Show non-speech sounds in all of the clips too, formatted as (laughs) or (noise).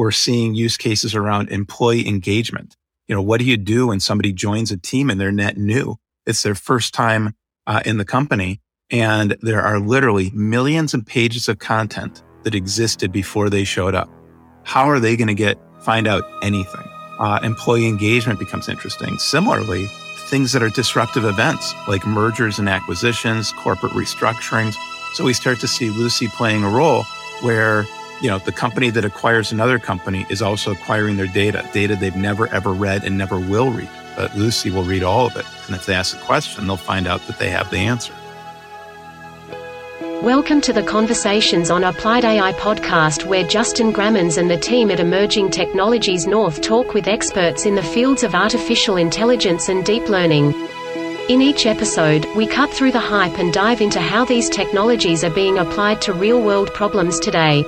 we're seeing use cases around employee engagement. You know, what do you do when somebody joins a team and they're net new? It's their first time uh, in the company. And there are literally millions of pages of content that existed before they showed up. How are they going to get, find out anything? Uh, employee engagement becomes interesting. Similarly, things that are disruptive events like mergers and acquisitions, corporate restructurings. So we start to see Lucy playing a role where you know, the company that acquires another company is also acquiring their data, data they've never ever read and never will read. But Lucy will read all of it. And if they ask a question, they'll find out that they have the answer. Welcome to the Conversations on Applied AI podcast, where Justin Grammens and the team at Emerging Technologies North talk with experts in the fields of artificial intelligence and deep learning. In each episode, we cut through the hype and dive into how these technologies are being applied to real world problems today.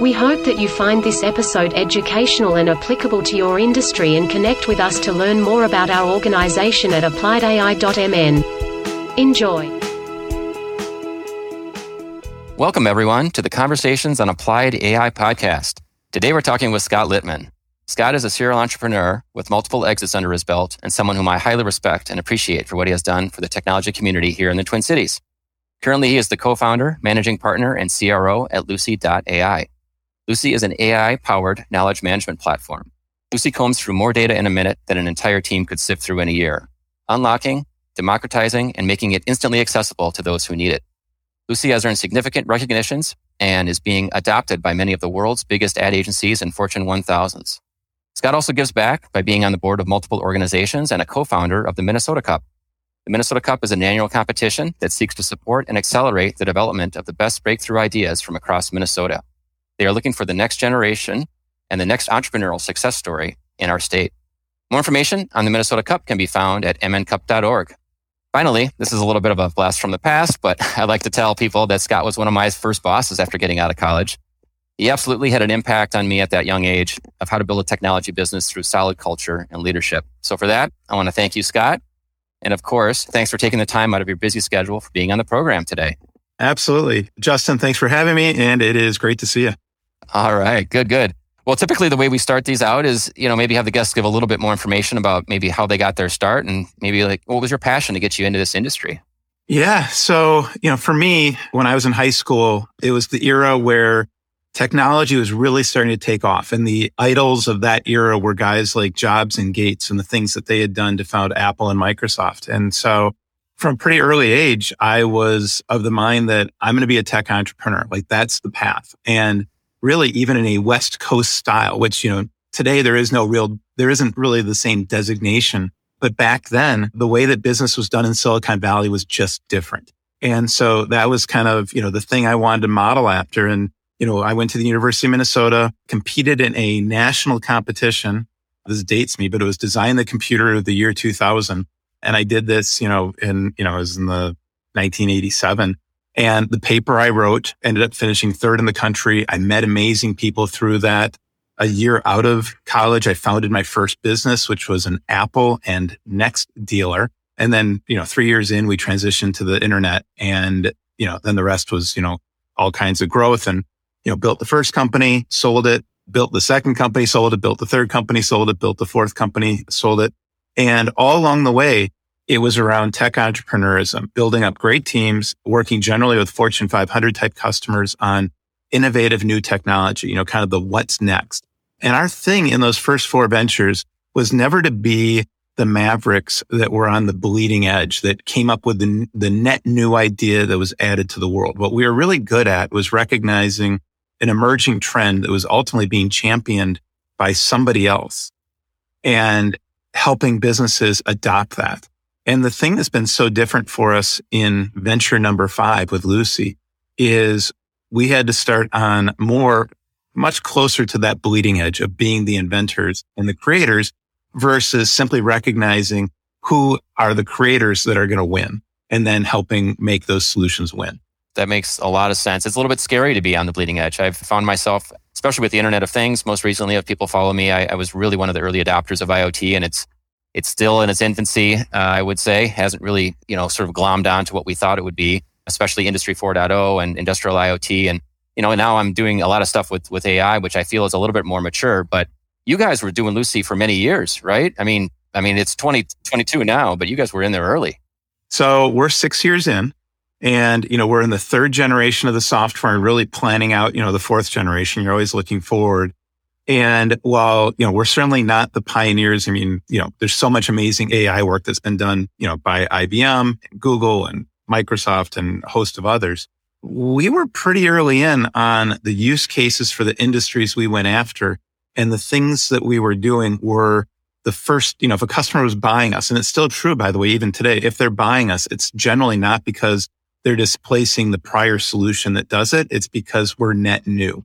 We hope that you find this episode educational and applicable to your industry and connect with us to learn more about our organization at appliedai.mn. Enjoy. Welcome, everyone, to the Conversations on Applied AI podcast. Today we're talking with Scott Litman. Scott is a serial entrepreneur with multiple exits under his belt and someone whom I highly respect and appreciate for what he has done for the technology community here in the Twin Cities. Currently, he is the co-founder, managing partner, and CRO at Lucy.ai. Lucy is an AI powered knowledge management platform. Lucy combs through more data in a minute than an entire team could sift through in a year, unlocking, democratizing, and making it instantly accessible to those who need it. Lucy has earned significant recognitions and is being adopted by many of the world's biggest ad agencies and Fortune 1000s. Scott also gives back by being on the board of multiple organizations and a co-founder of the Minnesota Cup. The Minnesota Cup is an annual competition that seeks to support and accelerate the development of the best breakthrough ideas from across Minnesota. They are looking for the next generation and the next entrepreneurial success story in our state. More information on the Minnesota Cup can be found at mncup.org. Finally, this is a little bit of a blast from the past, but (laughs) I'd like to tell people that Scott was one of my first bosses after getting out of college. He absolutely had an impact on me at that young age of how to build a technology business through solid culture and leadership. So for that, I want to thank you, Scott. And of course, thanks for taking the time out of your busy schedule for being on the program today. Absolutely. Justin, thanks for having me. And it is great to see you. All right, good, good. Well, typically the way we start these out is, you know, maybe have the guests give a little bit more information about maybe how they got their start and maybe like what was your passion to get you into this industry? Yeah. So, you know, for me, when I was in high school, it was the era where technology was really starting to take off. And the idols of that era were guys like Jobs and Gates and the things that they had done to found Apple and Microsoft. And so from pretty early age, I was of the mind that I'm going to be a tech entrepreneur. Like that's the path. And really even in a West Coast style, which, you know, today there is no real, there isn't really the same designation. But back then, the way that business was done in Silicon Valley was just different. And so that was kind of, you know, the thing I wanted to model after. And, you know, I went to the University of Minnesota, competed in a national competition. This dates me, but it was design the computer of the year 2000. And I did this, you know, in, you know, it was in the 1987. And the paper I wrote ended up finishing third in the country. I met amazing people through that. A year out of college, I founded my first business, which was an Apple and Next dealer. And then, you know, three years in, we transitioned to the internet and, you know, then the rest was, you know, all kinds of growth and, you know, built the first company, sold it, built the second company, sold it, built the third company, sold it, built the fourth company, sold it. And all along the way, it was around tech entrepreneurism, building up great teams, working generally with Fortune 500 type customers on innovative new technology, you know, kind of the what's next. And our thing in those first four ventures was never to be the mavericks that were on the bleeding edge that came up with the, the net new idea that was added to the world. What we were really good at was recognizing an emerging trend that was ultimately being championed by somebody else and helping businesses adopt that. And the thing that's been so different for us in venture number five with Lucy is we had to start on more, much closer to that bleeding edge of being the inventors and the creators versus simply recognizing who are the creators that are going to win and then helping make those solutions win. That makes a lot of sense. It's a little bit scary to be on the bleeding edge. I've found myself, especially with the Internet of Things, most recently, if people follow me, I, I was really one of the early adopters of IoT, and it's it's still in its infancy, uh, I would say, hasn't really, you know, sort of glommed on to what we thought it would be, especially Industry 4.0 and industrial IoT. And, you know, now I'm doing a lot of stuff with, with AI, which I feel is a little bit more mature, but you guys were doing Lucy for many years, right? I mean, I mean, it's 2022 now, but you guys were in there early. So we're six years in and, you know, we're in the third generation of the software and really planning out, you know, the fourth generation. You're always looking forward. And while, you know, we're certainly not the pioneers, I mean, you know, there's so much amazing AI work that's been done, you know, by IBM, Google and Microsoft and a host of others. We were pretty early in on the use cases for the industries we went after. And the things that we were doing were the first, you know, if a customer was buying us, and it's still true, by the way, even today, if they're buying us, it's generally not because they're displacing the prior solution that does it. It's because we're net new.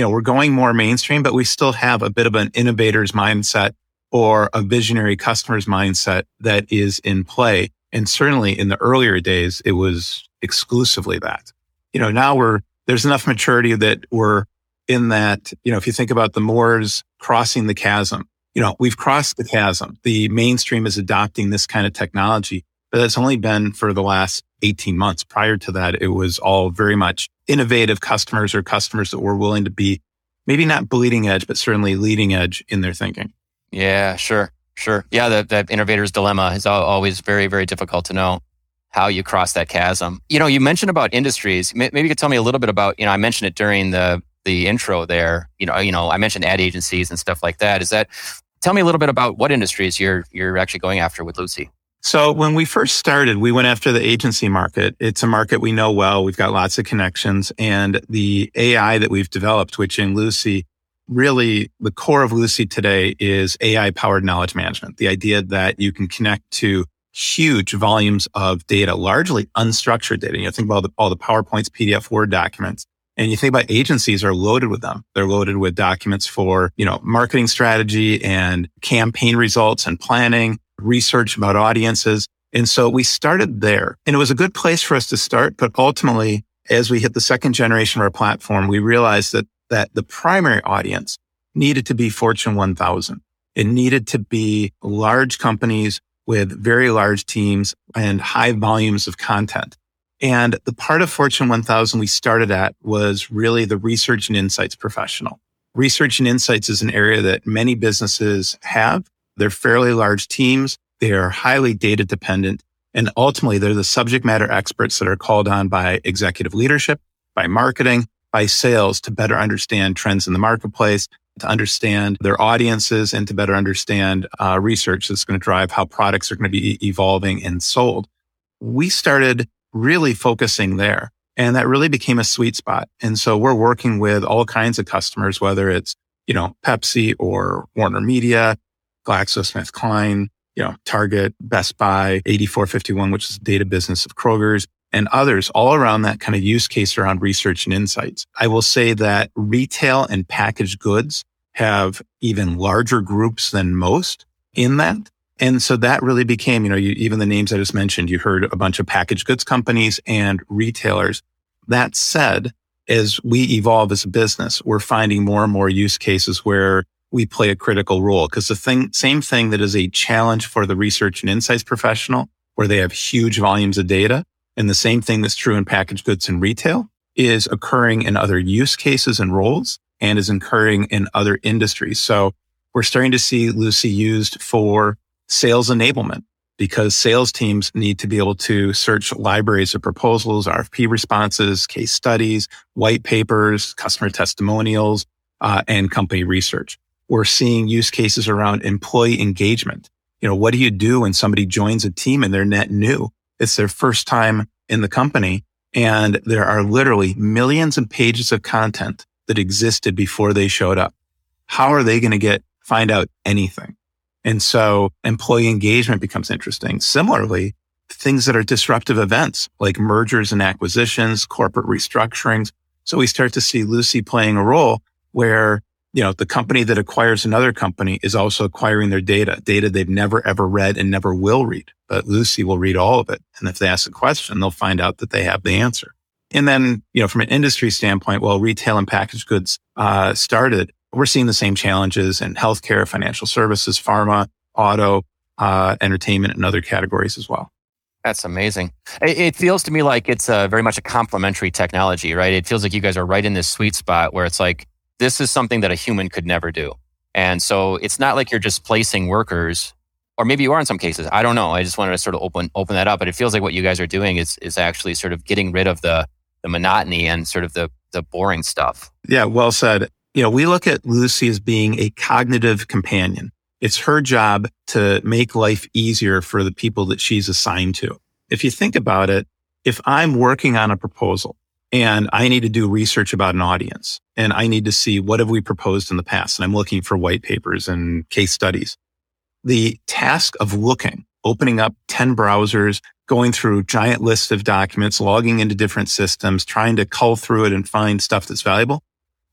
You know, we're going more mainstream, but we still have a bit of an innovator's mindset or a visionary customer's mindset that is in play. And certainly in the earlier days, it was exclusively that. You know, now we're, there's enough maturity that we're in that, you know, if you think about the Moore's crossing the chasm, you know, we've crossed the chasm. The mainstream is adopting this kind of technology, but that's only been for the last 18 months. Prior to that, it was all very much innovative customers or customers that were willing to be maybe not bleeding edge, but certainly leading edge in their thinking. Yeah, sure. Sure. Yeah. The, the innovator's dilemma is always very, very difficult to know how you cross that chasm. You know, you mentioned about industries. Maybe you could tell me a little bit about, you know, I mentioned it during the, the intro there. You know, you know, I mentioned ad agencies and stuff like that. Is that, tell me a little bit about what industries you're, you're actually going after with Lucy. So when we first started, we went after the agency market. It's a market we know well. We've got lots of connections and the AI that we've developed, which in Lucy, really the core of Lucy today is AI powered knowledge management. The idea that you can connect to huge volumes of data, largely unstructured data. You know, think about all the, all the PowerPoints, PDF, Word documents. And you think about agencies are loaded with them. They're loaded with documents for, you know, marketing strategy and campaign results and planning, research about audiences. And so we started there and it was a good place for us to start. But ultimately, as we hit the second generation of our platform, we realized that, that the primary audience needed to be Fortune 1000. It needed to be large companies with very large teams and high volumes of content. And the part of Fortune 1000 we started at was really the research and insights professional. Research and insights is an area that many businesses have. They're fairly large teams. They are highly data dependent. And ultimately, they're the subject matter experts that are called on by executive leadership, by marketing, by sales to better understand trends in the marketplace, to understand their audiences and to better understand uh, research that's going to drive how products are going to be evolving and sold. We started really focusing there and that really became a sweet spot. And so we're working with all kinds of customers, whether it's, you know, Pepsi or Warner Media, GlaxoSmithKline, you know, Target, Best Buy, 8451, which is the data business of Kroger's and others all around that kind of use case around research and insights. I will say that retail and packaged goods have even larger groups than most in that. And so that really became, you know, you, even the names I just mentioned, you heard a bunch of packaged goods companies and retailers. That said, as we evolve as a business, we're finding more and more use cases where we play a critical role because the thing, same thing that is a challenge for the research and insights professional where they have huge volumes of data and the same thing that's true in packaged goods and retail is occurring in other use cases and roles and is occurring in other industries. So we're starting to see Lucy used for sales enablement because sales teams need to be able to search libraries of proposals, RFP responses, case studies, white papers, customer testimonials, uh, and company research. We're seeing use cases around employee engagement. You know, what do you do when somebody joins a team and they're net new? It's their first time in the company and there are literally millions of pages of content that existed before they showed up. How are they going to get, find out anything? And so employee engagement becomes interesting. Similarly, things that are disruptive events like mergers and acquisitions, corporate restructurings. So we start to see Lucy playing a role where you know, the company that acquires another company is also acquiring their data, data they've never ever read and never will read. But Lucy will read all of it. And if they ask a question, they'll find out that they have the answer. And then, you know, from an industry standpoint, well, retail and packaged goods uh, started, we're seeing the same challenges in healthcare, financial services, pharma, auto, uh, entertainment, and other categories as well. That's amazing. It, it feels to me like it's a, very much a complementary technology, right? It feels like you guys are right in this sweet spot where it's like, this is something that a human could never do. And so it's not like you're just placing workers, or maybe you are in some cases. I don't know. I just wanted to sort of open open that up. But it feels like what you guys are doing is is actually sort of getting rid of the the monotony and sort of the the boring stuff. Yeah, well said. You know, we look at Lucy as being a cognitive companion. It's her job to make life easier for the people that she's assigned to. If you think about it, if I'm working on a proposal and I need to do research about an audience and I need to see what have we proposed in the past and I'm looking for white papers and case studies, the task of looking, opening up 10 browsers, going through giant lists of documents, logging into different systems, trying to cull through it and find stuff that's valuable.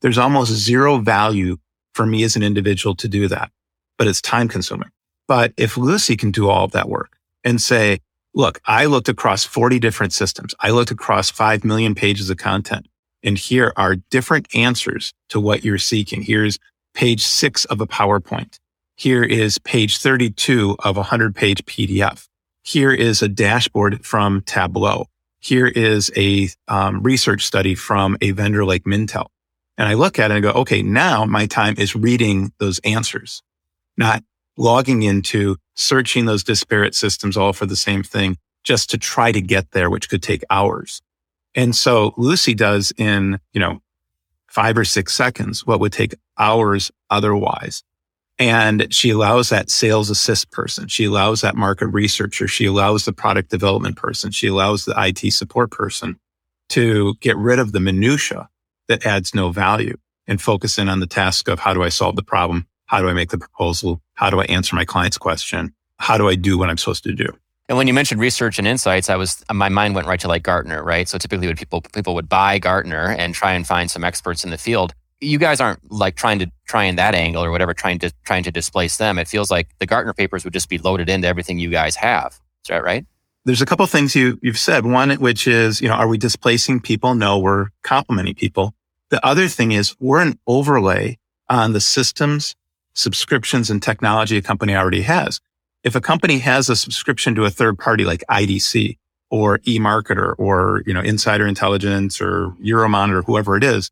There's almost zero value for me as an individual to do that but it's time consuming. But if Lucy can do all of that work and say, look, I looked across 40 different systems. I looked across 5 million pages of content. And here are different answers to what you're seeking. Here's page six of a PowerPoint. Here is page 32 of a 100 page PDF. Here is a dashboard from Tableau. Here is a um, research study from a vendor like Mintel. And I look at it and go, okay, now my time is reading those answers not logging into searching those disparate systems all for the same thing just to try to get there, which could take hours. And so Lucy does in, you know, five or six seconds what would take hours otherwise. And she allows that sales assist person. She allows that market researcher. She allows the product development person. She allows the IT support person to get rid of the minutia that adds no value and focus in on the task of how do I solve the problem how do I make the proposal? How do I answer my client's question? How do I do what I'm supposed to do? And when you mentioned research and insights, I was my mind went right to like Gartner, right? So typically, when people people would buy Gartner and try and find some experts in the field, you guys aren't like trying to try in that angle or whatever, trying to trying to displace them. It feels like the Gartner papers would just be loaded into everything you guys have. Is that right? There's a couple things you you've said. One, which is you know, are we displacing people? No, we're complementing people. The other thing is we're an overlay on the systems subscriptions and technology a company already has. If a company has a subscription to a third party like IDC or eMarketer or, you know, Insider Intelligence or Euromonitor, whoever it is,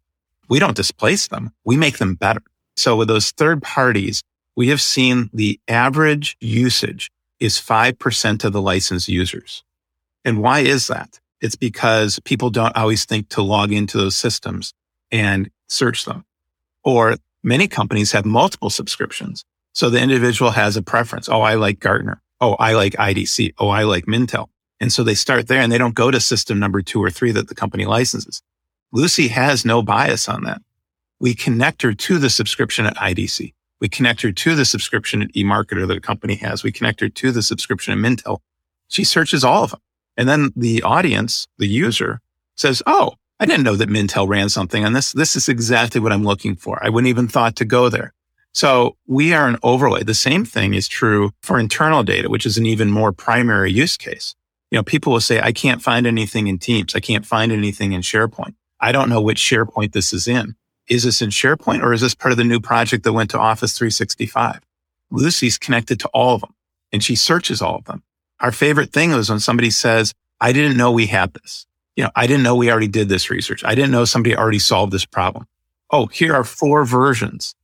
we don't displace them. We make them better. So with those third parties, we have seen the average usage is 5% of the licensed users. And why is that? It's because people don't always think to log into those systems and search them. Or Many companies have multiple subscriptions. So the individual has a preference. Oh, I like Gartner. Oh, I like IDC. Oh, I like Mintel. And so they start there and they don't go to system number two or three that the company licenses. Lucy has no bias on that. We connect her to the subscription at IDC. We connect her to the subscription at eMarketer that a company has. We connect her to the subscription at Mintel. She searches all of them. And then the audience, the user says, Oh, I didn't know that Mintel ran something on this. This is exactly what I'm looking for. I wouldn't even thought to go there. So we are an overlay. The same thing is true for internal data, which is an even more primary use case. You know, people will say, I can't find anything in Teams. I can't find anything in SharePoint. I don't know which SharePoint this is in. Is this in SharePoint or is this part of the new project that went to Office 365? Lucy's connected to all of them and she searches all of them. Our favorite thing was when somebody says, I didn't know we had this you know, I didn't know we already did this research. I didn't know somebody already solved this problem. Oh, here are four versions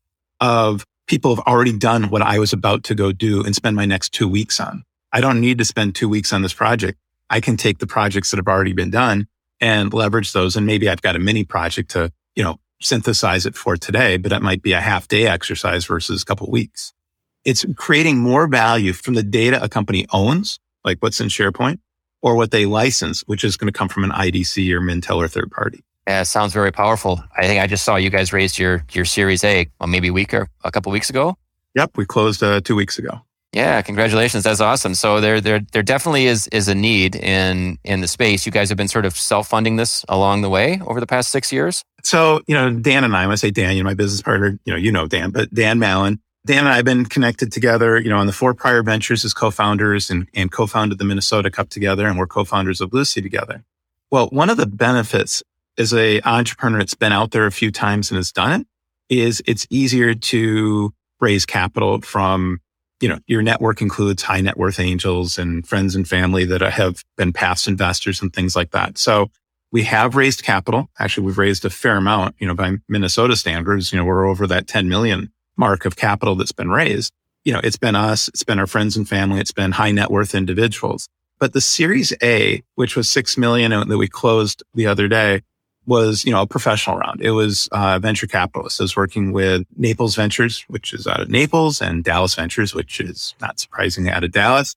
of people have already done what I was about to go do and spend my next two weeks on. I don't need to spend two weeks on this project. I can take the projects that have already been done and leverage those. And maybe I've got a mini project to, you know, synthesize it for today, but it might be a half day exercise versus a couple weeks. It's creating more value from the data a company owns, like what's in SharePoint, or what they license, which is going to come from an IDC or Mintel or third party. Yeah, sounds very powerful. I think I just saw you guys raised your your Series A, well, maybe a week or a couple weeks ago. Yep, we closed uh, two weeks ago. Yeah, congratulations. That's awesome. So there, there, there definitely is is a need in in the space. You guys have been sort of self funding this along the way over the past six years. So you know, Dan and I, when I say Dan, you know, my business partner, you know, you know Dan, but Dan Mallin, Dan and I have been connected together, you know, on the four prior ventures as co-founders and, and co-founded the Minnesota Cup together and we're co-founders of Lucy together. Well, one of the benefits as a entrepreneur that's been out there a few times and has done it is it's easier to raise capital from you know, your network includes high net worth angels and friends and family that have been past investors and things like that. So we have raised capital. Actually, we've raised a fair amount, you know, by Minnesota standards, you know, we're over that 10 million mark of capital that's been raised. You know, it's been us, it's been our friends and family, it's been high net worth individuals. But the series A, which was 6 million that we closed the other day, was, you know, a professional round. It was uh, venture capitalists. I was working with Naples Ventures, which is out of Naples, and Dallas Ventures, which is not surprisingly out of Dallas.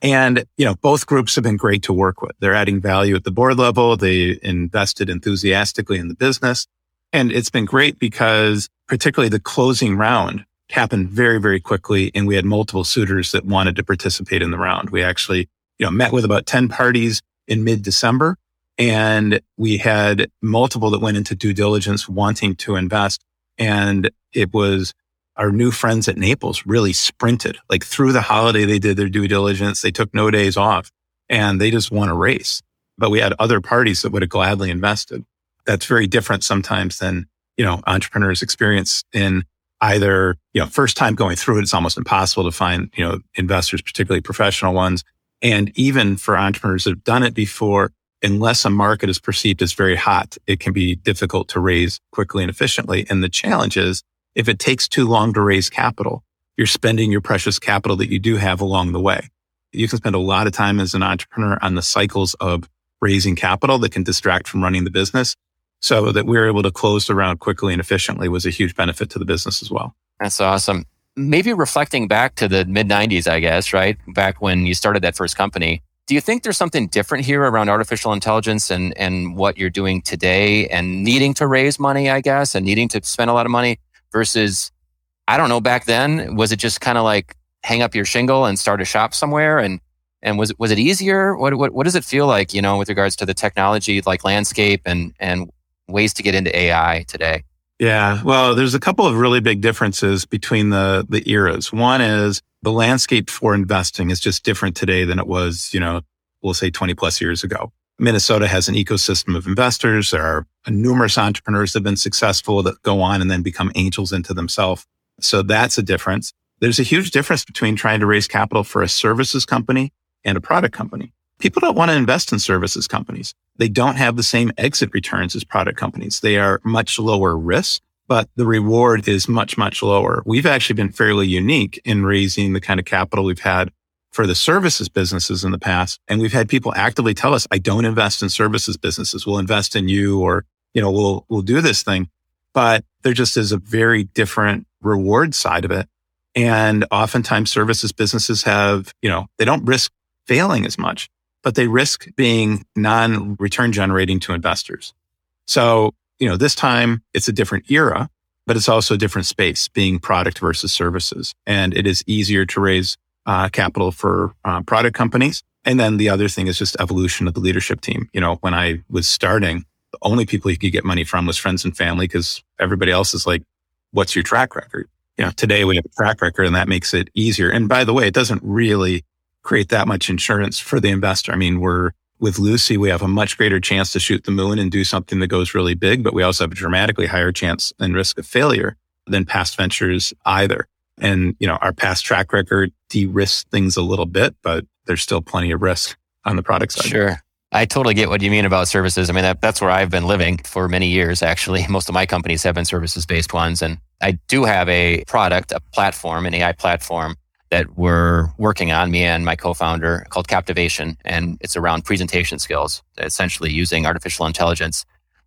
And, you know, both groups have been great to work with. They're adding value at the board level. They invested enthusiastically in the business. And it's been great because particularly the closing round happened very, very quickly. And we had multiple suitors that wanted to participate in the round. We actually, you know, met with about 10 parties in mid December and we had multiple that went into due diligence wanting to invest. And it was our new friends at Naples really sprinted like through the holiday. They did their due diligence. They took no days off and they just won a race. But we had other parties that would have gladly invested. That's very different sometimes than, you know, entrepreneurs experience in either, you know, first time going through it. It's almost impossible to find, you know, investors, particularly professional ones. And even for entrepreneurs that have done it before, unless a market is perceived as very hot, it can be difficult to raise quickly and efficiently. And the challenge is if it takes too long to raise capital, you're spending your precious capital that you do have along the way. You can spend a lot of time as an entrepreneur on the cycles of raising capital that can distract from running the business. So that we are able to close the round quickly and efficiently was a huge benefit to the business as well. That's awesome. Maybe reflecting back to the mid 90s, I guess, right? Back when you started that first company, do you think there's something different here around artificial intelligence and, and what you're doing today and needing to raise money, I guess, and needing to spend a lot of money versus, I don't know, back then, was it just kind of like hang up your shingle and start a shop somewhere? And, and was, was it easier? What, what, what does it feel like, you know, with regards to the technology, like landscape and, and ways to get into AI today? Yeah. Well, there's a couple of really big differences between the, the eras. One is the landscape for investing is just different today than it was, you know, we'll say 20 plus years ago. Minnesota has an ecosystem of investors. There are numerous entrepreneurs that have been successful that go on and then become angels into themselves. So that's a difference. There's a huge difference between trying to raise capital for a services company and a product company. People don't want to invest in services companies. They don't have the same exit returns as product companies. They are much lower risk but the reward is much, much lower. We've actually been fairly unique in raising the kind of capital we've had for the services businesses in the past. And we've had people actively tell us, I don't invest in services businesses. We'll invest in you or, you know, we'll, we'll do this thing. But there just is a very different reward side of it. And oftentimes services businesses have, you know, they don't risk failing as much, but they risk being non return generating to investors. So you know, this time it's a different era, but it's also a different space being product versus services. And it is easier to raise uh, capital for uh, product companies. And then the other thing is just evolution of the leadership team. You know, when I was starting, the only people you could get money from was friends and family because everybody else is like, what's your track record? You know, today we have a track record and that makes it easier. And by the way, it doesn't really create that much insurance for the investor. I mean, we're with Lucy, we have a much greater chance to shoot the moon and do something that goes really big, but we also have a dramatically higher chance and risk of failure than past ventures either. And, you know, our past track record de-risks things a little bit, but there's still plenty of risk on the product side. Sure. I totally get what you mean about services. I mean, that, that's where I've been living for many years, actually. (laughs) Most of my companies have been services based ones. And I do have a product, a platform, an AI platform that we're working on, me and my co-founder, called Captivation, and it's around presentation skills, essentially using artificial intelligence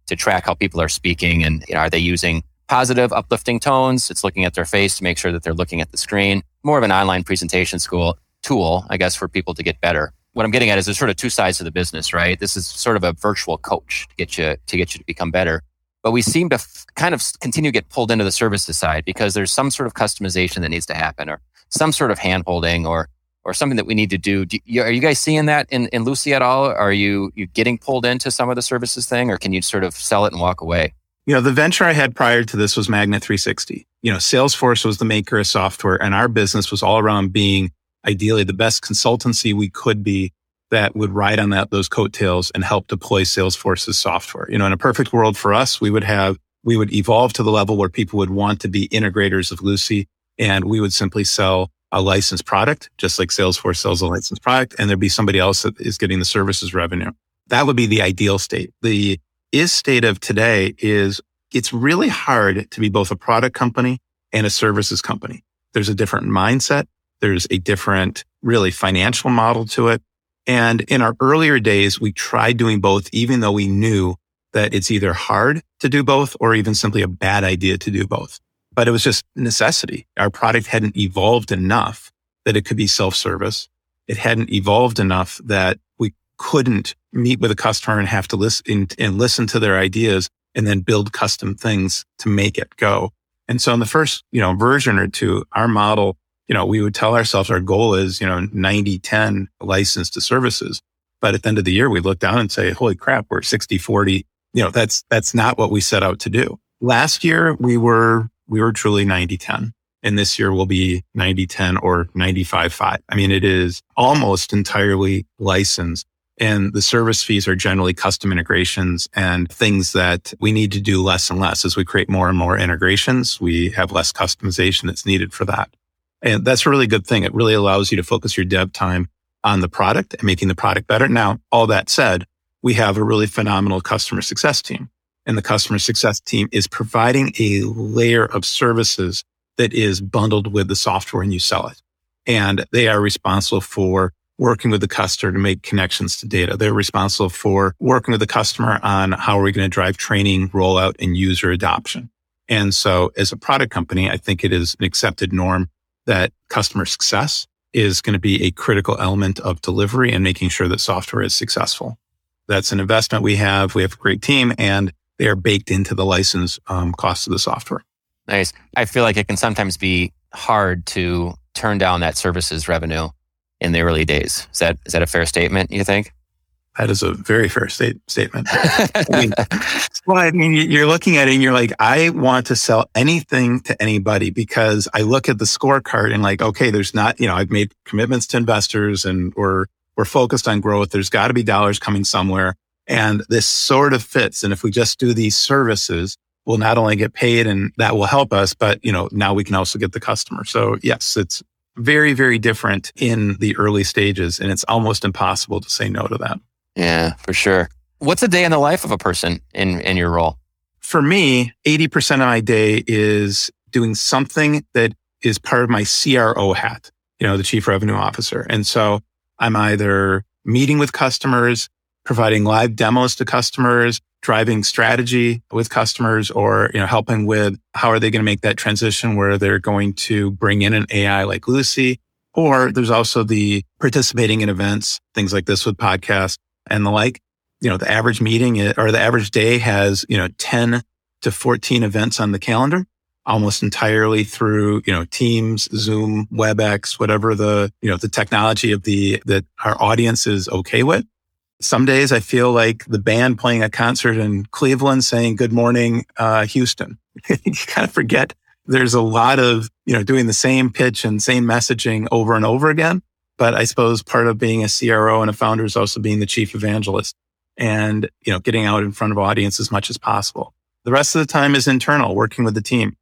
to track how people are speaking and you know, are they using positive, uplifting tones? It's looking at their face to make sure that they're looking at the screen. More of an online presentation school tool, I guess, for people to get better. What I'm getting at is there's sort of two sides to the business, right? This is sort of a virtual coach to get you to get you to become better. But we seem to f- kind of continue to get pulled into the services side because there's some sort of customization that needs to happen or some sort of handholding or or something that we need to do. do you, are you guys seeing that in, in Lucy at all? Are you you getting pulled into some of the services thing, or can you sort of sell it and walk away? You know, the venture I had prior to this was Magnet 360. You know, Salesforce was the maker of software, and our business was all around being ideally the best consultancy we could be that would ride on that those coattails and help deploy Salesforce's software. You know, in a perfect world for us, we would have we would evolve to the level where people would want to be integrators of Lucy and we would simply sell a licensed product, just like Salesforce sells a licensed product, and there'd be somebody else that is getting the services revenue. That would be the ideal state. The is state of today is it's really hard to be both a product company and a services company. There's a different mindset. There's a different really financial model to it. And in our earlier days, we tried doing both, even though we knew that it's either hard to do both or even simply a bad idea to do both but it was just necessity. Our product hadn't evolved enough that it could be self-service. It hadn't evolved enough that we couldn't meet with a customer and have to listen and listen to their ideas and then build custom things to make it go. And so in the first, you know, version or two, our model, you know, we would tell ourselves our goal is, you know, 90, 10 license to services. But at the end of the year, we look down and say, holy crap, we're 60, 40. You know, that's, that's not what we set out to do. Last year, we were we were truly 90 10. And this year will be 90 10 or 95 5. I mean, it is almost entirely licensed. And the service fees are generally custom integrations and things that we need to do less and less as we create more and more integrations. We have less customization that's needed for that. And that's a really good thing. It really allows you to focus your dev time on the product and making the product better. Now, all that said, we have a really phenomenal customer success team and the customer success team is providing a layer of services that is bundled with the software and you sell it. And they are responsible for working with the customer to make connections to data. They're responsible for working with the customer on how are we going to drive training, rollout, and user adoption. And so as a product company, I think it is an accepted norm that customer success is going to be a critical element of delivery and making sure that software is successful. That's an investment we have. We have a great team and they are baked into the license um, cost of the software. Nice. I feel like it can sometimes be hard to turn down that services revenue in the early days. Is that is that a fair statement? You think? That is a very fair state, statement. (laughs) I mean, well, I mean, you're looking at it and you're like, I want to sell anything to anybody because I look at the scorecard and like, okay, there's not, you know, I've made commitments to investors and we're, we're focused on growth. There's got to be dollars coming somewhere. And this sort of fits. And if we just do these services, we'll not only get paid and that will help us, but you know, now we can also get the customer. So yes, it's very, very different in the early stages and it's almost impossible to say no to that. Yeah, for sure. What's a day in the life of a person in, in your role? For me, 80% of my day is doing something that is part of my CRO hat, you know, the chief revenue officer. And so I'm either meeting with customers, providing live demos to customers, driving strategy with customers or, you know, helping with how are they going to make that transition where they're going to bring in an AI like Lucy. Or there's also the participating in events, things like this with podcasts and the like. You know, the average meeting or the average day has, you know, 10 to 14 events on the calendar almost entirely through, you know, Teams, Zoom, WebEx, whatever the, you know, the technology of the, that our audience is okay with. Some days I feel like the band playing a concert in Cleveland saying, good morning, uh, Houston. (laughs) you kind of forget there's a lot of, you know, doing the same pitch and same messaging over and over again. But I suppose part of being a CRO and a founder is also being the chief evangelist and, you know, getting out in front of audience as much as possible. The rest of the time is internal, working with the team.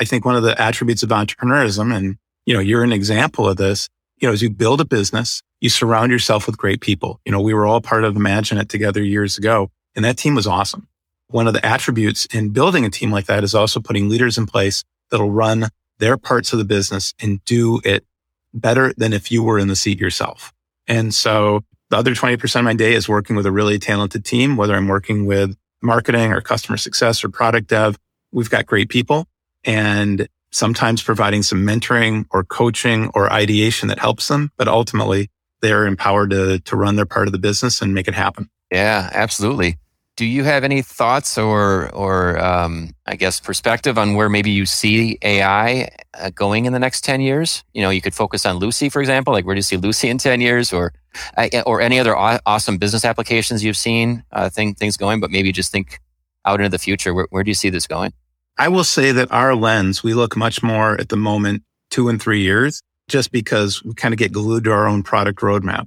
I think one of the attributes of entrepreneurism, and, you know, you're an example of this, you know, as you build a business, you surround yourself with great people. You know, we were all part of Imaginet together years ago, and that team was awesome. One of the attributes in building a team like that is also putting leaders in place that'll run their parts of the business and do it better than if you were in the seat yourself. And so the other 20% of my day is working with a really talented team, whether I'm working with marketing or customer success or product dev. We've got great people and sometimes providing some mentoring or coaching or ideation that helps them. But ultimately they're empowered to, to run their part of the business and make it happen. Yeah, absolutely. Do you have any thoughts or, or um, I guess, perspective on where maybe you see AI uh, going in the next ten years? You know, you could focus on Lucy, for example. Like, where do you see Lucy in ten years, or uh, or any other aw- awesome business applications you've seen uh, thing, things going? But maybe just think out into the future. Where, where do you see this going? I will say that our lens, we look much more at the moment, two and three years, just because we kind of get glued to our own product roadmap.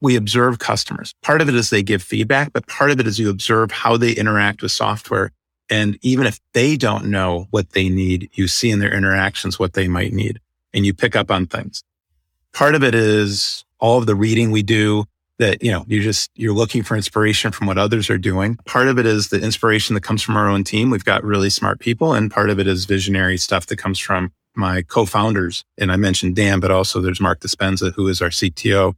We observe customers. Part of it is they give feedback, but part of it is you observe how they interact with software. And even if they don't know what they need, you see in their interactions what they might need. and you pick up on things. Part of it is all of the reading we do that, you know, you just, you're looking for inspiration from what others are doing. Part of it is the inspiration that comes from our own team. We've got really smart people and part of it is visionary stuff that comes from my co-founders. And I mentioned Dan, but also there's Mark Dispenza, who is our CTO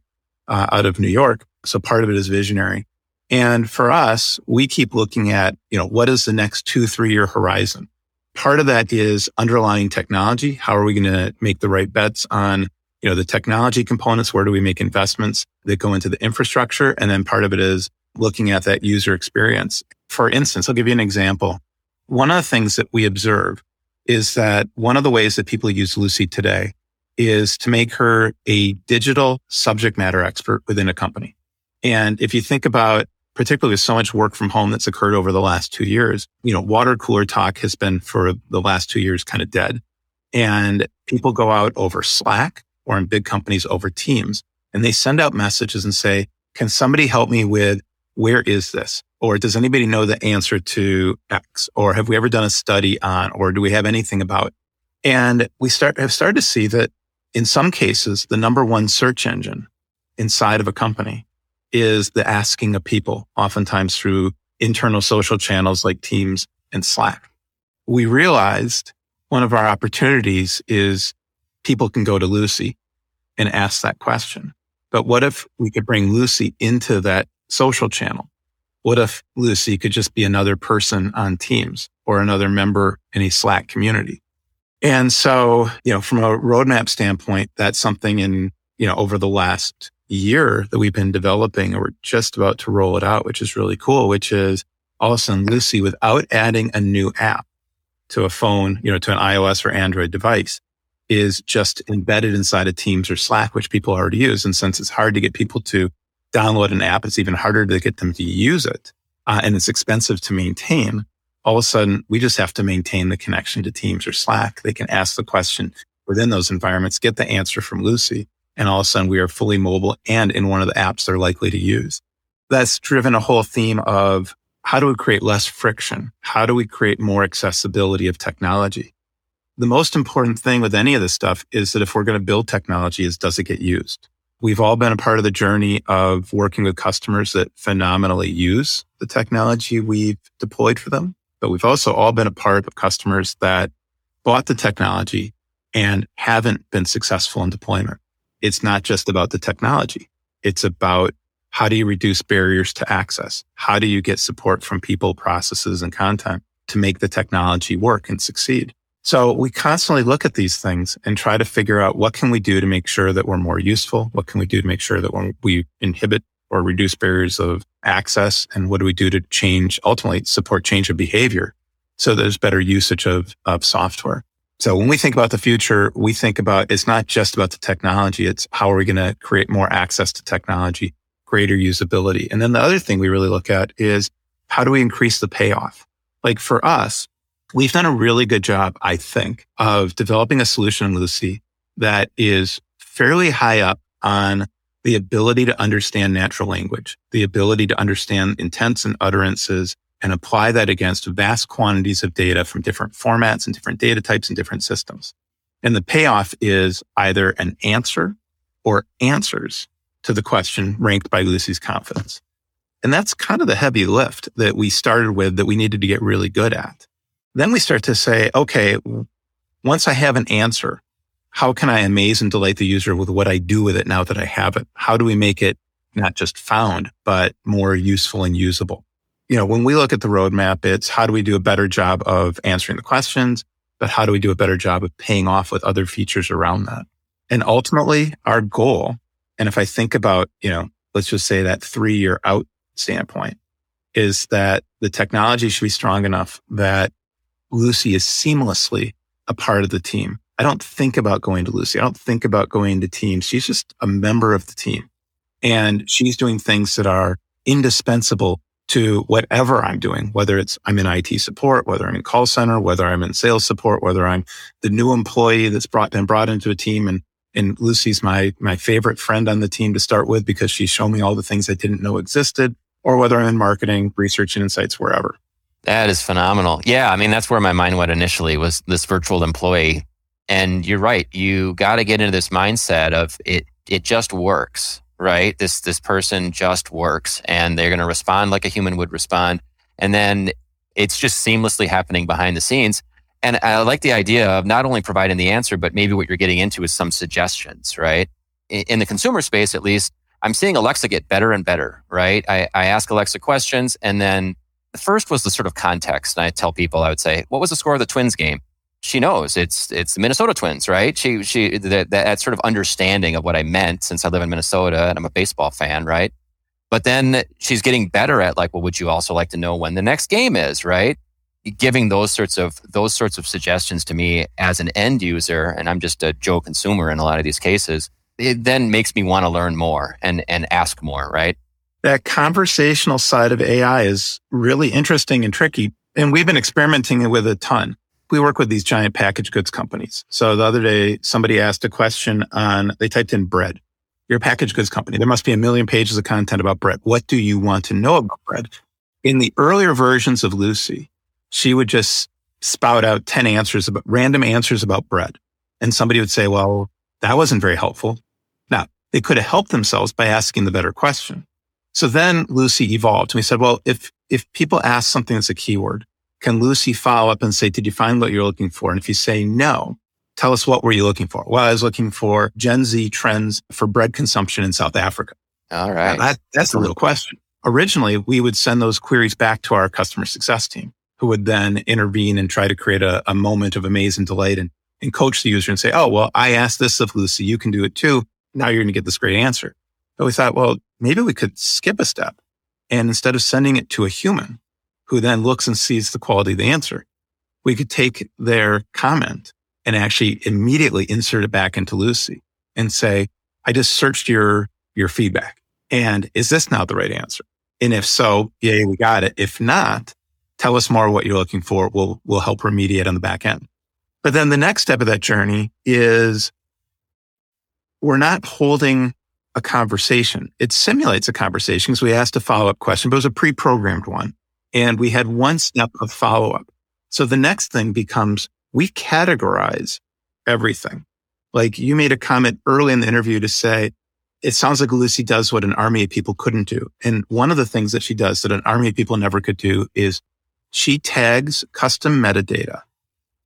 uh, out of New York. So part of it is visionary. And for us, we keep looking at, you know, what is the next two, three year horizon? Part of that is underlying technology. How are we going to make the right bets on, you know, the technology components? Where do we make investments that go into the infrastructure? And then part of it is looking at that user experience. For instance, I'll give you an example. One of the things that we observe is that one of the ways that people use Lucy today is to make her a digital subject matter expert within a company. And if you think about particularly with so much work from home that's occurred over the last two years, you know, water cooler talk has been for the last two years kind of dead. And people go out over Slack or in big companies over Teams and they send out messages and say, can somebody help me with where is this? Or does anybody know the answer to X? Or have we ever done a study on, or do we have anything about? And we start, have started to see that in some cases, the number one search engine inside of a company is the asking of people, oftentimes through internal social channels like Teams and Slack. We realized one of our opportunities is people can go to Lucy and ask that question. But what if we could bring Lucy into that social channel what if Lucy could just be another person on Teams or another member in a Slack community? And so, you know, from a roadmap standpoint, that's something in, you know, over the last year that we've been developing and we're just about to roll it out, which is really cool, which is all of a sudden Lucy without adding a new app to a phone, you know, to an iOS or Android device is just embedded inside of Teams or Slack, which people already use. And since it's hard to get people to download an app, it's even harder to get them to use it. Uh, and it's expensive to maintain. All of a sudden, we just have to maintain the connection to Teams or Slack. They can ask the question within those environments, get the answer from Lucy. And all of a sudden we are fully mobile and in one of the apps they're likely to use. That's driven a whole theme of how do we create less friction? How do we create more accessibility of technology? The most important thing with any of this stuff is that if we're going to build technology is does it get used? We've all been a part of the journey of working with customers that phenomenally use the technology we've deployed for them. But we've also all been a part of customers that bought the technology and haven't been successful in deployment. It's not just about the technology. It's about how do you reduce barriers to access? How do you get support from people, processes, and content to make the technology work and succeed? So we constantly look at these things and try to figure out what can we do to make sure that we're more useful? What can we do to make sure that when we inhibit or reduce barriers of access? And what do we do to change, ultimately support change of behavior so there's better usage of, of software? So when we think about the future, we think about it's not just about the technology. It's how are we going to create more access to technology, greater usability. And then the other thing we really look at is how do we increase the payoff? Like for us, We've done a really good job, I think, of developing a solution Lucy that is fairly high up on the ability to understand natural language, the ability to understand intents and utterances and apply that against vast quantities of data from different formats and different data types and different systems. And the payoff is either an answer or answers to the question ranked by Lucy's confidence. And that's kind of the heavy lift that we started with that we needed to get really good at. Then we start to say, okay, once I have an answer, how can I amaze and delight the user with what I do with it now that I have it? How do we make it not just found, but more useful and usable? You know, when we look at the roadmap, it's how do we do a better job of answering the questions, but how do we do a better job of paying off with other features around that? And ultimately our goal, and if I think about, you know, let's just say that three year out standpoint is that the technology should be strong enough that Lucy is seamlessly a part of the team. I don't think about going to Lucy. I don't think about going to teams. She's just a member of the team and she's doing things that are indispensable to whatever I'm doing, whether it's I'm in IT support, whether I'm in call center, whether I'm in sales support, whether I'm the new employee that's brought, been brought into a team. And, and Lucy's my, my favorite friend on the team to start with because she's shown me all the things I didn't know existed or whether I'm in marketing, research and insights, wherever. That is phenomenal. Yeah, I mean that's where my mind went initially was this virtual employee And you're right. You got to get into this mindset of it, it just works, right? This, this person just works and they're going to respond like a human would respond. And then it's just seamlessly happening behind the scenes. And I like the idea of not only providing the answer, but maybe what you're getting into is some suggestions, right? In the consumer space, at least, I'm seeing Alexa get better and better, right? I, I ask Alexa questions and then the first was the sort of context. And I tell people, I would say, what was the score of the Twins game? She knows it's it's the Minnesota Twins, right? She she that, that sort of understanding of what I meant since I live in Minnesota and I'm a baseball fan, right? But then she's getting better at like, well, would you also like to know when the next game is, right? Giving those sorts of those sorts of suggestions to me as an end user, and I'm just a Joe consumer in a lot of these cases, it then makes me want to learn more and and ask more, right? That conversational side of AI is really interesting and tricky. And we've been experimenting with a ton. We work with these giant packaged goods companies. So the other day, somebody asked a question on, they typed in bread. You're a packaged goods company. There must be a million pages of content about bread. What do you want to know about bread? In the earlier versions of Lucy, she would just spout out 10 answers about random answers about bread. And somebody would say, well, that wasn't very helpful. Now they could have helped themselves by asking the better question. So then Lucy evolved and we said, well, if, if people ask something that's a keyword, can Lucy follow up and say, did you find what you're looking for? And if you say no, tell us what were you looking for? Well, I was looking for Gen Z trends for bread consumption in South Africa. All right. That, that's the real question. Originally, we would send those queries back to our customer success team who would then intervene and try to create a, a moment of amaze and delight and, and coach the user and say, Oh, well, I asked this of Lucy. You can do it too. Now you're going to get this great answer. But we thought, well, maybe we could skip a step. And instead of sending it to a human who then looks and sees the quality of the answer, we could take their comment and actually immediately insert it back into Lucy and say, I just searched your, your feedback. And is this now the right answer? And if so, yay, we got it. If not, tell us more what you're looking for. We'll, we'll help remediate on the back end. But then the next step of that journey is we're not holding a conversation. It simulates a conversation because we asked a follow up question, but it was a pre programmed one. And we had one step of follow up. So the next thing becomes we categorize everything. Like you made a comment early in the interview to say, it sounds like Lucy does what an army of people couldn't do. And one of the things that she does that an army of people never could do is she tags custom metadata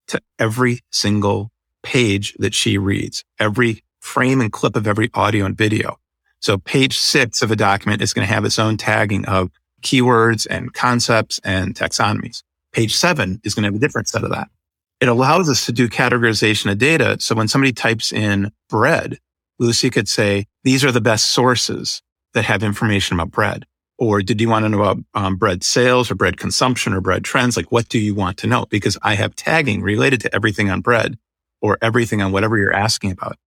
to every single page that she reads, every frame and clip of every audio and video. So page six of a document is going to have its own tagging of keywords and concepts and taxonomies. Page seven is going to have a different set of that. It allows us to do categorization of data. So when somebody types in bread, Lucy could say, these are the best sources that have information about bread. Or did you want to know about um, bread sales or bread consumption or bread trends? Like, what do you want to know? Because I have tagging related to everything on bread or everything on whatever you're asking about.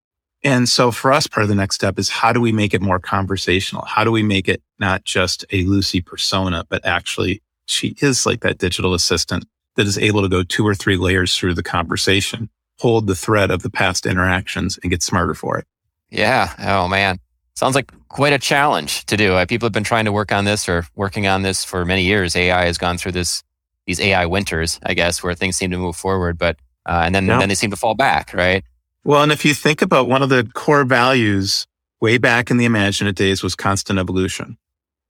And so for us, part of the next step is how do we make it more conversational? How do we make it not just a Lucy persona, but actually she is like that digital assistant that is able to go two or three layers through the conversation, hold the thread of the past interactions and get smarter for it. Yeah. Oh man. Sounds like quite a challenge to do. Uh, people have been trying to work on this or working on this for many years. AI has gone through this, these AI winters, I guess, where things seem to move forward, but, uh, and then, yeah. then they seem to fall back, right? Well, and if you think about one of the core values way back in the Imaginet days was constant evolution.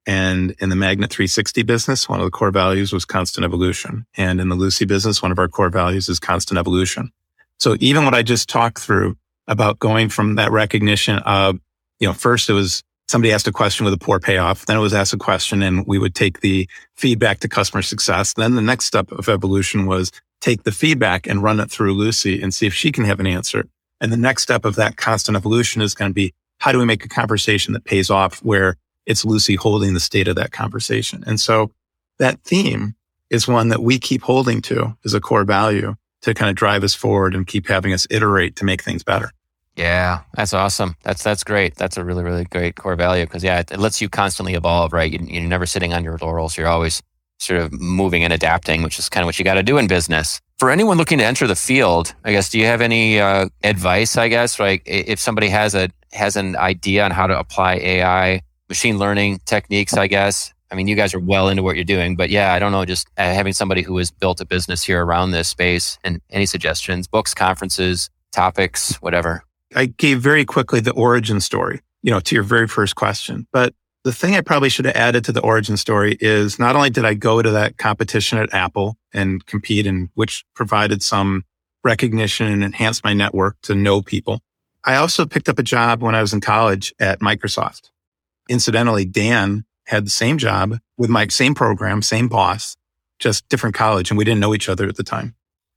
And in the Magnet 360 business, one of the core values was constant evolution. And in the Lucy business, one of our core values is constant evolution. So even what I just talked through about going from that recognition of, you know, first it was somebody asked a question with a poor payoff. Then it was asked a question and we would take the feedback to customer success. Then the next step of evolution was take the feedback and run it through Lucy and see if she can have an answer. And the next step of that constant evolution is going to be how do we make a conversation that pays off where it's Lucy holding the state of that conversation? And so that theme is one that we keep holding to as a core value to kind of drive us forward and keep having us iterate to make things better. Yeah, that's awesome. That's that's great. That's a really really great core value because yeah, it, it, lets you constantly evolve. Right, you, you're never sitting on your laurels. You're always sort of moving and adapting, which is kind of what you got to do in business for anyone looking to enter the field, I guess, do you have any uh, advice? I guess, like if somebody has a has an idea on how to apply AI, machine learning techniques, I guess. I mean, you guys are well into what you're doing, but yeah, I don't know, just uh, having somebody who has built a business here around this space and any suggestions, books, conferences, topics, whatever? I gave very quickly the origin story, you know, to your very first question. But the thing I probably should have added to the origin story is not only did I go to that competition at Apple and compete and which provided some recognition and enhanced my network to know people. I also picked up a job when I was in college at Microsoft. Incidentally, Dan had the same job with my same program, same boss, just different college. And we didn't know each other at the time.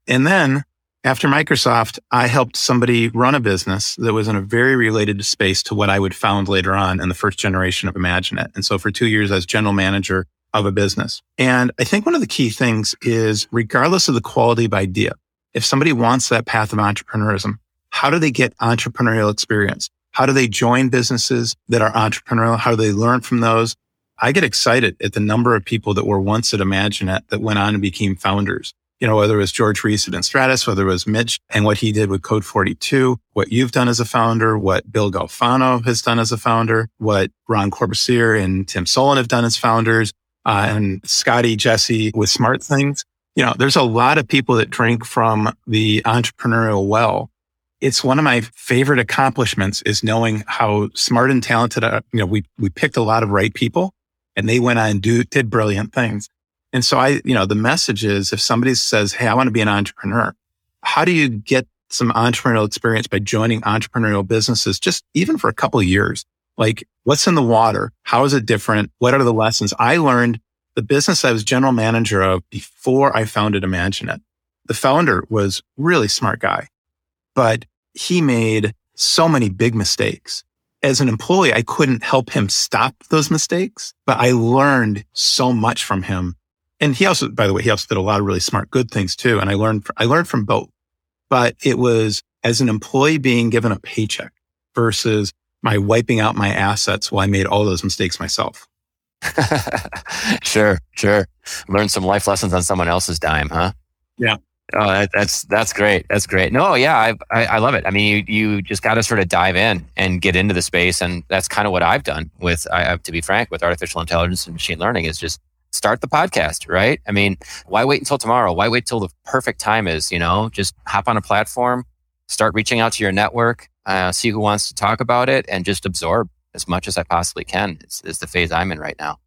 And then after Microsoft, I helped somebody run a business that was in a very related space to what I would found later on in the first generation of Imaginet. And so for two years, I was general manager of a business. And I think one of the key things is regardless of the quality of idea, if somebody wants that path of entrepreneurism, how do they get entrepreneurial experience? How do they join businesses that are entrepreneurial? How do they learn from those? I get excited at the number of people that were once at Imaginet that went on and became founders. You know, whether it was George Reese at Stratus, whether it was Mitch and what he did with Code 42, what you've done as a founder, what Bill Galfano has done as a founder, what Ron Corbusier and Tim Soulan have done as founders, uh, and Scotty Jesse with Smart Things. You know, there's a lot of people that drink from the entrepreneurial well it's one of my favorite accomplishments is knowing how smart and talented, uh, you know, we, we picked a lot of right people and they went on and do, did brilliant things. And so I, you know, the message is if somebody says, Hey, I want to be an entrepreneur, how do you get some entrepreneurial experience by joining entrepreneurial businesses just even for a couple of years? Like what's in the water? How is it different? What are the lessons? I learned the business I was general manager of before I founded Imaginet, The founder was really smart guy, but he made so many big mistakes. As an employee, I couldn't help him stop those mistakes, but I learned so much from him. And he also, by the way, he also did a lot of really smart, good things too. And I learned, I learned from both, but it was as an employee being given a paycheck versus my wiping out my assets while I made all those mistakes myself. (laughs) sure, sure. Learn some life lessons on someone else's dime, huh? Yeah. Oh, that, that's that's great. That's great. No, yeah, I, I, I love it. I mean, you you just got to sort of dive in and get into the space, and that's kind of what I've done with. I, have to be frank, with artificial intelligence and machine learning, is just start the podcast. Right? I mean, why wait until tomorrow? Why wait till the perfect time is? You know, just hop on a platform, start reaching out to your network, uh, see who wants to talk about it, and just absorb as much as I possibly can. It's, it's the phase I'm in right now.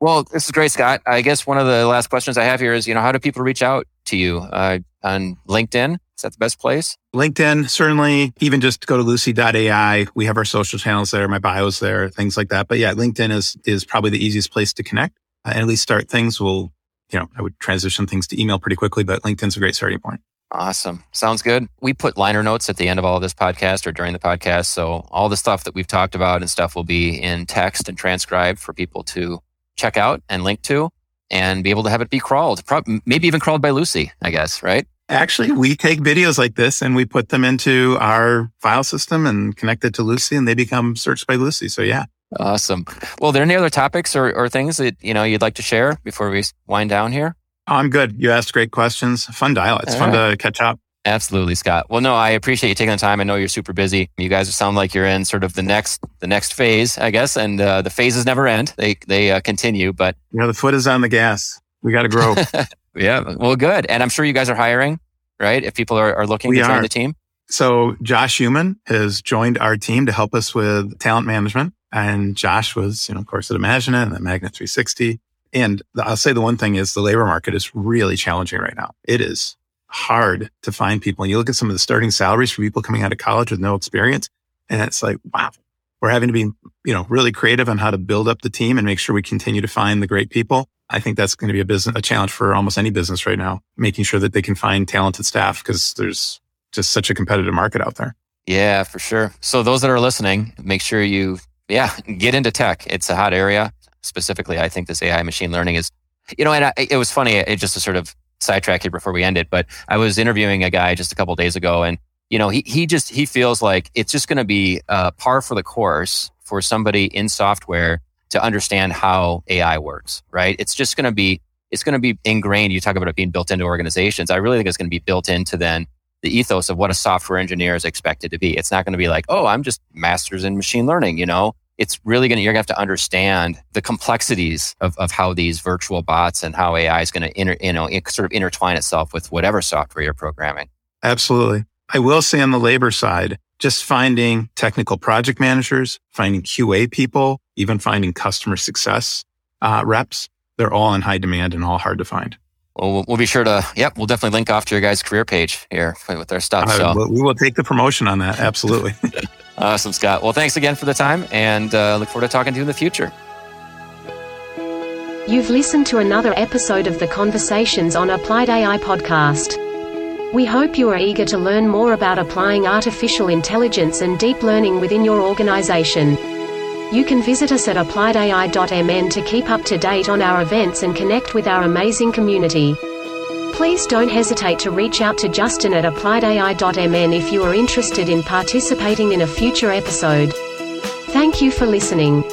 Well, this is great, Scott. I guess one of the last questions I have here is, you know, how do people reach out to you uh, on LinkedIn? Is that the best place? LinkedIn, certainly. Even just go to lucy.ai. We have our social channels there. My bio's there, things like that. But yeah, LinkedIn is, is probably the easiest place to connect and at least start things. We'll, you know, I would transition things to email pretty quickly, but LinkedIn's a great starting point. Awesome. Sounds good. We put liner notes at the end of all of this podcast or during the podcast. So all the stuff that we've talked about and stuff will be in text and transcribed for people to check out and link to and be able to have it be crawled, maybe even crawled by Lucy, I guess, right? Actually, we take videos like this and we put them into our file system and connect it to Lucy and they become searched by Lucy. So yeah. Awesome. Well, are there any other topics or, or things that, you know, you'd like to share before we wind down here? I'm good. You asked great questions. Fun dial. It's All fun right. to catch up. Absolutely, Scott. Well, no, I appreciate you taking the time. I know you're super busy. You guys sound like you're in sort of the next the next phase, I guess, and uh, the phases never end. They they uh, continue, but you know the foot is on the gas. We got to grow. (laughs) yeah. Well, good. And I'm sure you guys are hiring, right? If people are, are looking we to join the team. So Josh Human has joined our team to help us with talent management. And Josh was, you know, of course, at Imaginet and at Magnet 360. And I'll say the one thing is the labor market is really challenging right now. It is hard to find people. And you look at some of the starting salaries for people coming out of college with no experience, and it's like, wow, we're having to be, you know, really creative on how to build up the team and make sure we continue to find the great people. I think that's going to be a business, a challenge for almost any business right now, making sure that they can find talented staff because there's just such a competitive market out there. Yeah, for sure. So those that are listening, make sure you, yeah, get into tech. It's a hot area. Specifically, I think this AI machine learning is, you know, and I, it was funny, it just to sort of sidetrack here before we end it, but I was interviewing a guy just a couple days ago and you know, he, he just, he feels like it's just going to be uh, par for the course for somebody in software to understand how AI works, right? It's just going to be, it's going to be ingrained. You talk about it being built into organizations. I really think it's going to be built into then the ethos of what a software engineer is expected to be. It's not going to be like, oh, I'm just masters in machine learning, you know? It's really going to, you're going to have to understand the complexities of, of how these virtual bots and how AI is going to, inter, you know, sort of intertwine itself with whatever software you're programming. Absolutely. I will say on the labor side, just finding technical project managers, finding QA people, even finding customer success uh, reps, they're all in high demand and all hard to find. Well, we'll be sure to, yep, we'll definitely link off to your guys' career page here with our stuff. Uh, so. We will take the promotion on that. Absolutely. (laughs) (laughs) awesome, Scott. Well, thanks again for the time and uh, look forward to talking to you in the future. You've listened to another episode of the Conversations on Applied AI podcast. We hope you are eager to learn more about applying artificial intelligence and deep learning within your organization. You can visit us at appliedai.mn to keep up to date on our events and connect with our amazing community. Please don't hesitate to reach out to Justin at appliedai.mn if you are interested in participating in a future episode. Thank you for listening.